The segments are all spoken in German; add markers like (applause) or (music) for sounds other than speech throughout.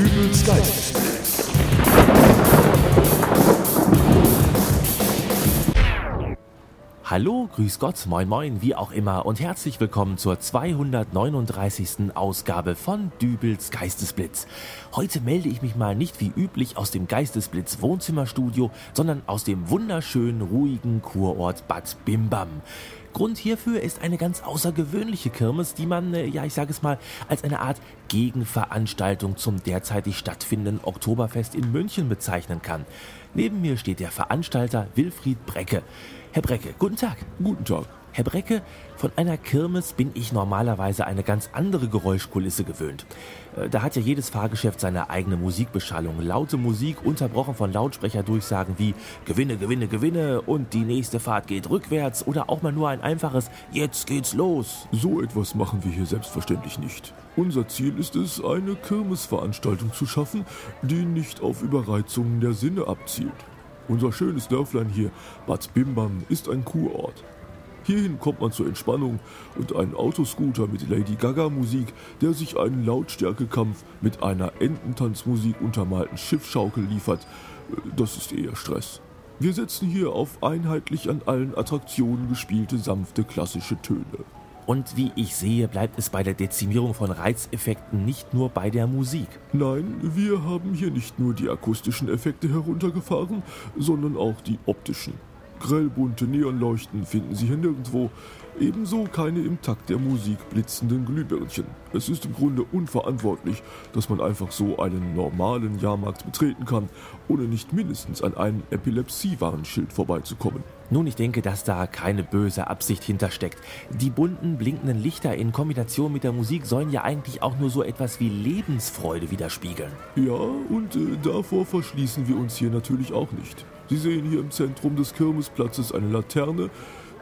Dübels Geistesblitz. Hallo, grüß Gott, moin moin, wie auch immer und herzlich willkommen zur 239. Ausgabe von Dübels Geistesblitz. Heute melde ich mich mal nicht wie üblich aus dem Geistesblitz Wohnzimmerstudio, sondern aus dem wunderschönen, ruhigen Kurort Bad Bimbam. Grund hierfür ist eine ganz außergewöhnliche Kirmes, die man, äh, ja, ich sage es mal, als eine Art Gegenveranstaltung zum derzeitig stattfindenden Oktoberfest in München bezeichnen kann. Neben mir steht der Veranstalter Wilfried Brecke. Herr Brecke, guten Tag. Guten Tag. Herr Brecke, von einer Kirmes bin ich normalerweise eine ganz andere Geräuschkulisse gewöhnt. Äh, Da hat ja jedes Fahrgeschäft seine eigene Musikbeschallung. Laute Musik, unterbrochen von Lautsprecherdurchsagen wie Gewinne, Gewinne, Gewinne und die nächste Fahrt geht rückwärts oder auch mal nur ein einfaches Jetzt geht's los. So etwas machen wir hier selbstverständlich nicht. Unser Ziel ist es, eine Kirmesveranstaltung zu schaffen, die nicht auf Überreizungen der Sinne abzielt. Unser schönes Dörflein hier, Bad Bimbam, ist ein Kurort. Hierhin kommt man zur Entspannung und ein Autoscooter mit Lady Gaga Musik, der sich einen Lautstärkekampf mit einer Ententanzmusik untermalten Schiffschaukel liefert, das ist eher Stress. Wir setzen hier auf einheitlich an allen Attraktionen gespielte sanfte klassische Töne. Und wie ich sehe, bleibt es bei der Dezimierung von Reizeffekten nicht nur bei der Musik. Nein, wir haben hier nicht nur die akustischen Effekte heruntergefahren, sondern auch die optischen. Grellbunte Neonleuchten finden Sie hier nirgendwo, ebenso keine im Takt der Musik blitzenden Glühbirnchen. Es ist im Grunde unverantwortlich, dass man einfach so einen normalen Jahrmarkt betreten kann, ohne nicht mindestens an einem Epilepsie-Warnschild vorbeizukommen. Nun, ich denke, dass da keine böse Absicht hintersteckt. Die bunten, blinkenden Lichter in Kombination mit der Musik sollen ja eigentlich auch nur so etwas wie Lebensfreude widerspiegeln. Ja, und äh, davor verschließen wir uns hier natürlich auch nicht. Sie sehen hier im Zentrum des Kirmesplatzes eine Laterne,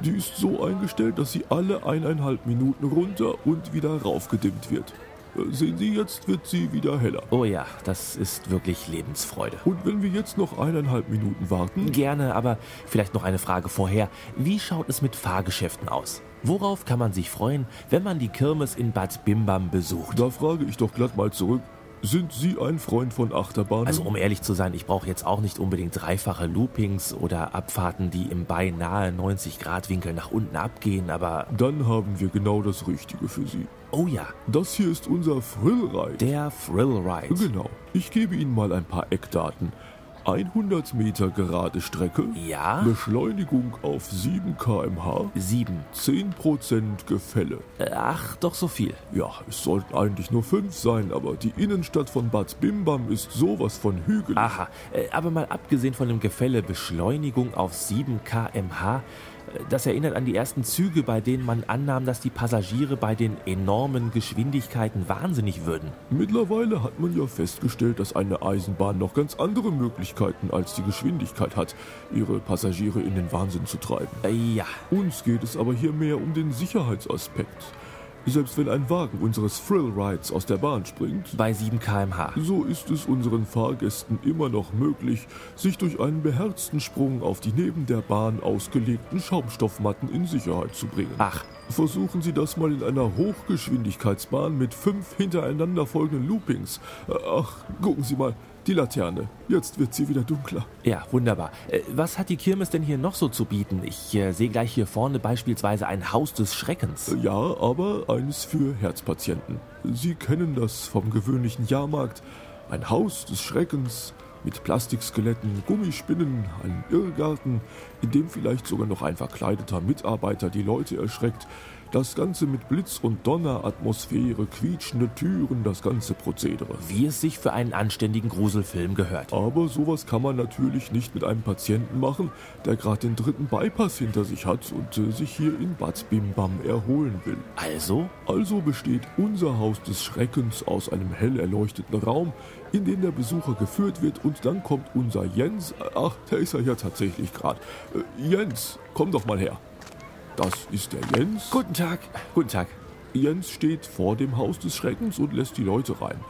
die ist so eingestellt, dass sie alle eineinhalb Minuten runter und wieder raufgedimmt wird. Äh, Sehen Sie, jetzt wird sie wieder heller. Oh ja, das ist wirklich Lebensfreude. Und wenn wir jetzt noch eineinhalb Minuten warten, Gerne, aber vielleicht noch eine Frage vorher. Wie schaut es mit Fahrgeschäften aus? Worauf kann man sich freuen, wenn man die Kirmes in Bad Bimbam besucht? da frage ich doch glatt mal zurück, sind Sie ein Freund von Achterbahnen? Also um ehrlich zu sein, ich brauche jetzt auch nicht unbedingt dreifache Loopings oder Abfahrten, die im beinahe 90 Grad Winkel nach unten abgehen, aber Dann haben wir genau das Richtige für Sie. oh ja, Das hier ist unser Thrillride. der Thrill Ride. Genau. Ich gebe Ihnen mal ein paar Eckdaten. 100 Meter gerade Strecke. Ja? Beschleunigung auf 7 km/h. Sieben. 10% Gefälle. Äh, Ach, doch so viel. Ja, es sollten eigentlich nur 5 sein, aber die Innenstadt von Bad Bimbam ist sowas von hügelig. Aha, äh, aber mal abgesehen von dem Gefälle Beschleunigung auf 7 km/h, äh, das erinnert an die ersten Züge, bei denen man annahm, dass die Passagiere bei den enormen Geschwindigkeiten wahnsinnig würden. Mittlerweile hat man ja festgestellt, dass eine Eisenbahn noch ganz andere Möglichkeiten als die Geschwindigkeit hat, ihre Passagiere in den Wahnsinn zu treiben. Ja, Uns geht es aber hier mehr um den Sicherheitsaspekt. Selbst wenn ein Wagen unseres Thrill Rides aus der Bahn springt, bei 7 km/h. so ist es unseren Fahrgästen immer noch möglich, sich durch einen beherzten Sprung auf die neben der Bahn ausgelegten Schaumstoffmatten in Sicherheit zu bringen. Ach, Versuchen Sie das mal in einer Hochgeschwindigkeitsbahn mit fünf hintereinander folgenden Loopings. Ach, gucken Sie mal, die Laterne. Jetzt wird sie wieder dunkler. ja, wunderbar. Äh, Was hat die Kirmes denn hier noch so zu bieten? Ich äh, sehe gleich hier vorne beispielsweise ein Haus des Schreckens. Ja, aber eines für Herzpatienten. Sie kennen das vom gewöhnlichen Jahrmarkt. Ein Haus des Schreckens mit Plastikskeletten, Gummispinnen, ein Irrgarten, in dem vielleicht sogar noch ein verkleideter Mitarbeiter die Leute erschreckt. Das Ganze mit Blitz- und Donneratmosphäre, quietschende Türen, das ganze Prozedere. Wie es sich für einen anständigen Gruselfilm gehört. Aber sowas kann man natürlich nicht mit einem Patienten machen, der gerade den dritten Bypass hinter sich hat und äh, sich hier in Bad Bimbam erholen will. Also? Also besteht unser Haus des Schreckens aus einem hell erleuchteten Raum, in den der Besucher geführt wird und dann kommt unser Jens, ach, der ist er ja tatsächlich gerade. Äh, Jens, komm doch mal her. Das ist der Jens. Guten Tag. Guten Tag. Jens steht vor dem Haus des Schreckens und lässt die Leute rein.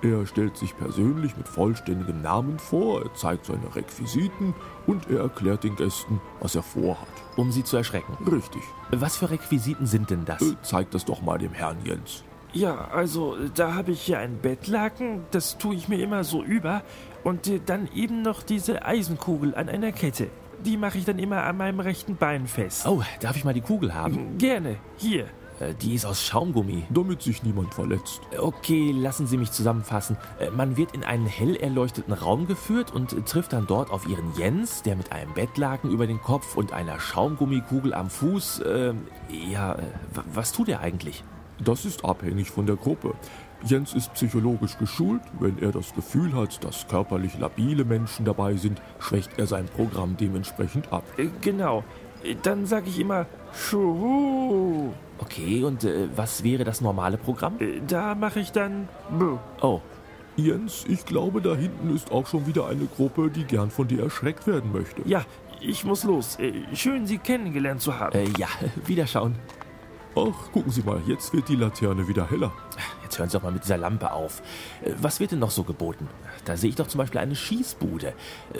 Er stellt sich persönlich mit vollständigem Namen vor, er zeigt seine Requisiten und er erklärt den Gästen, was er vorhat. Um sie zu erschrecken. Richtig. Was für Requisiten sind denn das? Äh, zeig das doch mal dem Herrn Jens. Ja, also da habe ich hier ein Bettlaken, das tue ich mir immer so über. Und äh, dann eben noch diese Eisenkugel an einer Kette. Die mache ich dann immer an meinem rechten Bein fest. Oh, darf ich mal die Kugel haben? Gerne, hier. Äh, Die ist aus Schaumgummi. Damit sich niemand verletzt. Okay, lassen Sie mich zusammenfassen. Äh, Man wird in einen hell erleuchteten Raum geführt und äh, trifft dann dort auf Ihren Jens, der mit einem Bettlaken über den Kopf und einer Schaumgummikugel am Fuß. Äh, ja, was tut er eigentlich? Das ist abhängig von der Gruppe. Jens ist psychologisch geschult. Wenn er das Gefühl hat, dass körperlich labile Menschen dabei sind, schwächt er sein Programm dementsprechend ab. Äh, Genau. Äh, Dann sage ich immer Schuhu. Okay, und äh, was wäre das normale Programm? Äh, Da mache ich dann Buh. Oh, Jens, ich glaube, da hinten ist auch schon wieder eine Gruppe, die gern von dir erschreckt werden möchte. Ja, ich muss los. Schön, Sie kennengelernt zu haben. äh, ja, (laughs) wiederschauen. Ach, gucken Sie mal, jetzt wird die Laterne wieder heller. Jetzt hören Sie doch mal mit dieser Lampe auf. Äh, Was wird denn noch so geboten? Da sehe ich doch zum Beispiel eine Schießbude, äh,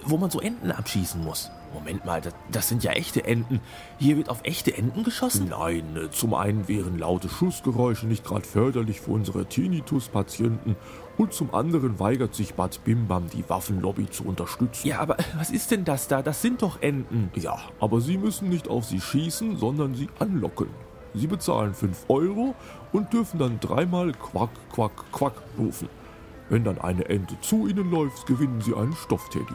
wo man so Enten abschießen muss. Moment mal, das, das sind ja echte Enten. Hier wird auf echte Enten geschossen? Nein, äh, zum einen wären laute Schussgeräusche nicht gerade förderlich für unsere Tinnitus-Patienten und zum anderen weigert sich Bad Bimbam, die Waffenlobby zu unterstützen. Ja, aber was ist denn das da? Das sind doch Enten. Ja, aber Sie müssen nicht auf sie schießen, sondern sie anlocken. Sie bezahlen 5 Euro und dürfen dann dreimal Quack, Quack, Quack rufen. Wenn dann eine Ente zu Ihnen läuft, gewinnen Sie einen Stoffteddy.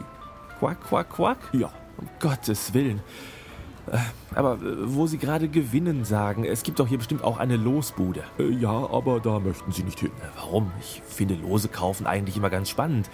Quack, quack, quack? Ja, Um Gottes Willen. Äh, Aber äh, wo Sie gerade gewinnen sagen, es gibt doch hier bestimmt auch eine Losbude. äh, ja, aber da möchten Sie nicht hin. Warum? Ich finde Lose kaufen eigentlich immer ganz spannend.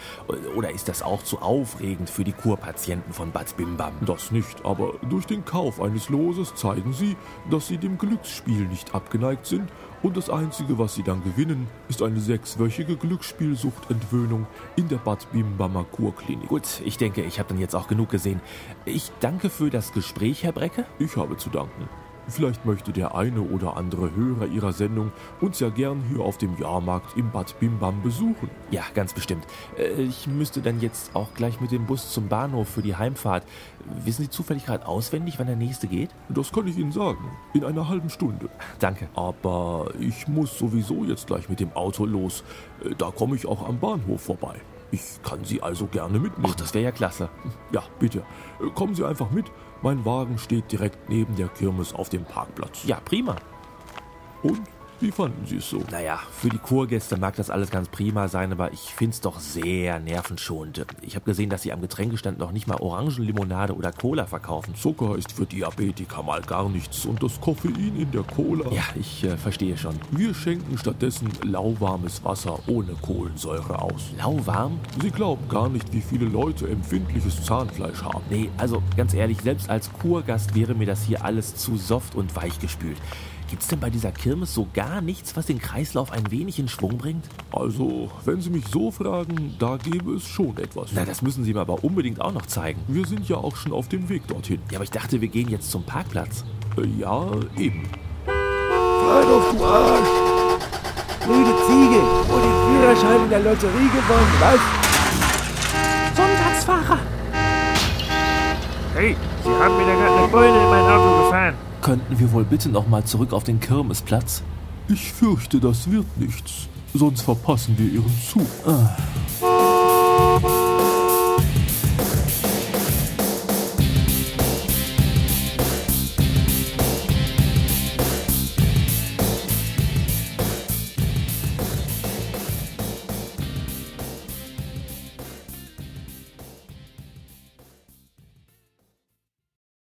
Oder ist das auch zu aufregend für die Kurpatienten von Bad Bimbam? Das nicht, aber durch den Kauf eines Loses zeigen Sie, dass Sie dem Glücksspiel nicht abgeneigt sind und das Einzige, was Sie dann gewinnen, ist eine sechswöchige Glücksspielsuchtentwöhnung in der Bad Bimbamer Kurklinik. Gut, ich denke, ich habe dann jetzt auch genug gesehen. Ich danke für das Gespräch, Herr Brecke. Ich habe zu danken. Vielleicht möchte der eine oder andere Hörer Ihrer Sendung uns ja gern hier auf dem Jahrmarkt im Bad Bimbam besuchen. Ja, ganz bestimmt. Äh, Ich müsste dann jetzt auch gleich mit dem Bus zum Bahnhof für die Heimfahrt. Wissen Sie zufällig gerade auswendig, wann der nächste geht? Das kann ich Ihnen sagen. In einer halben Stunde. Danke. Aber ich muss sowieso jetzt gleich mit dem Auto los. Äh, Da komme ich auch am Bahnhof vorbei. Ich kann Sie also gerne mitnehmen. Ach, das wäre ja klasse. Ja, bitte. Äh, Kommen Sie einfach mit. Mein Wagen steht direkt neben der Kirmes auf dem Parkplatz. Ja, prima. Und wie fanden Sie es so? Naja, für die Kurgäste mag das alles ganz prima sein, aber ich find's doch sehr nervenschonend. Ich habe gesehen, dass sie am Getränkestand noch nicht mal Orangenlimonade oder Cola verkaufen. Zucker ist für Diabetiker mal gar nichts und das Koffein in der Cola. Ja, ich äh, verstehe schon. Wir schenken stattdessen lauwarmes Wasser ohne Kohlensäure aus. Lauwarm? Sie glauben gar nicht, wie viele Leute empfindliches Zahnfleisch haben. Nee, also ganz ehrlich, selbst als Kurgast wäre mir das hier alles zu soft und weichgespült. Gibt's denn bei dieser Kirmes so gar nichts, was den Kreislauf ein wenig in Schwung bringt? Also, wenn Sie mich so fragen, da gäbe es schon etwas. Na, das müssen Sie mir aber unbedingt auch noch zeigen. Wir sind ja auch schon auf dem Weg dorthin. Ja, aber ich dachte, wir gehen jetzt zum Parkplatz. Äh, ja, eben. Freilauf, du Arsch! Blöde Ziege! Und den Führerschein in der Lotterie gewonnen, was? Sonntagsfahrer! Hey, Sie haben mir da gerade eine Beule in mein Auto gefahren. Könnten wir wohl bitte noch mal zurück auf den Kirmesplatz? Ich fürchte, das wird nichts. Sonst verpassen wir Ihren Zug. Ah.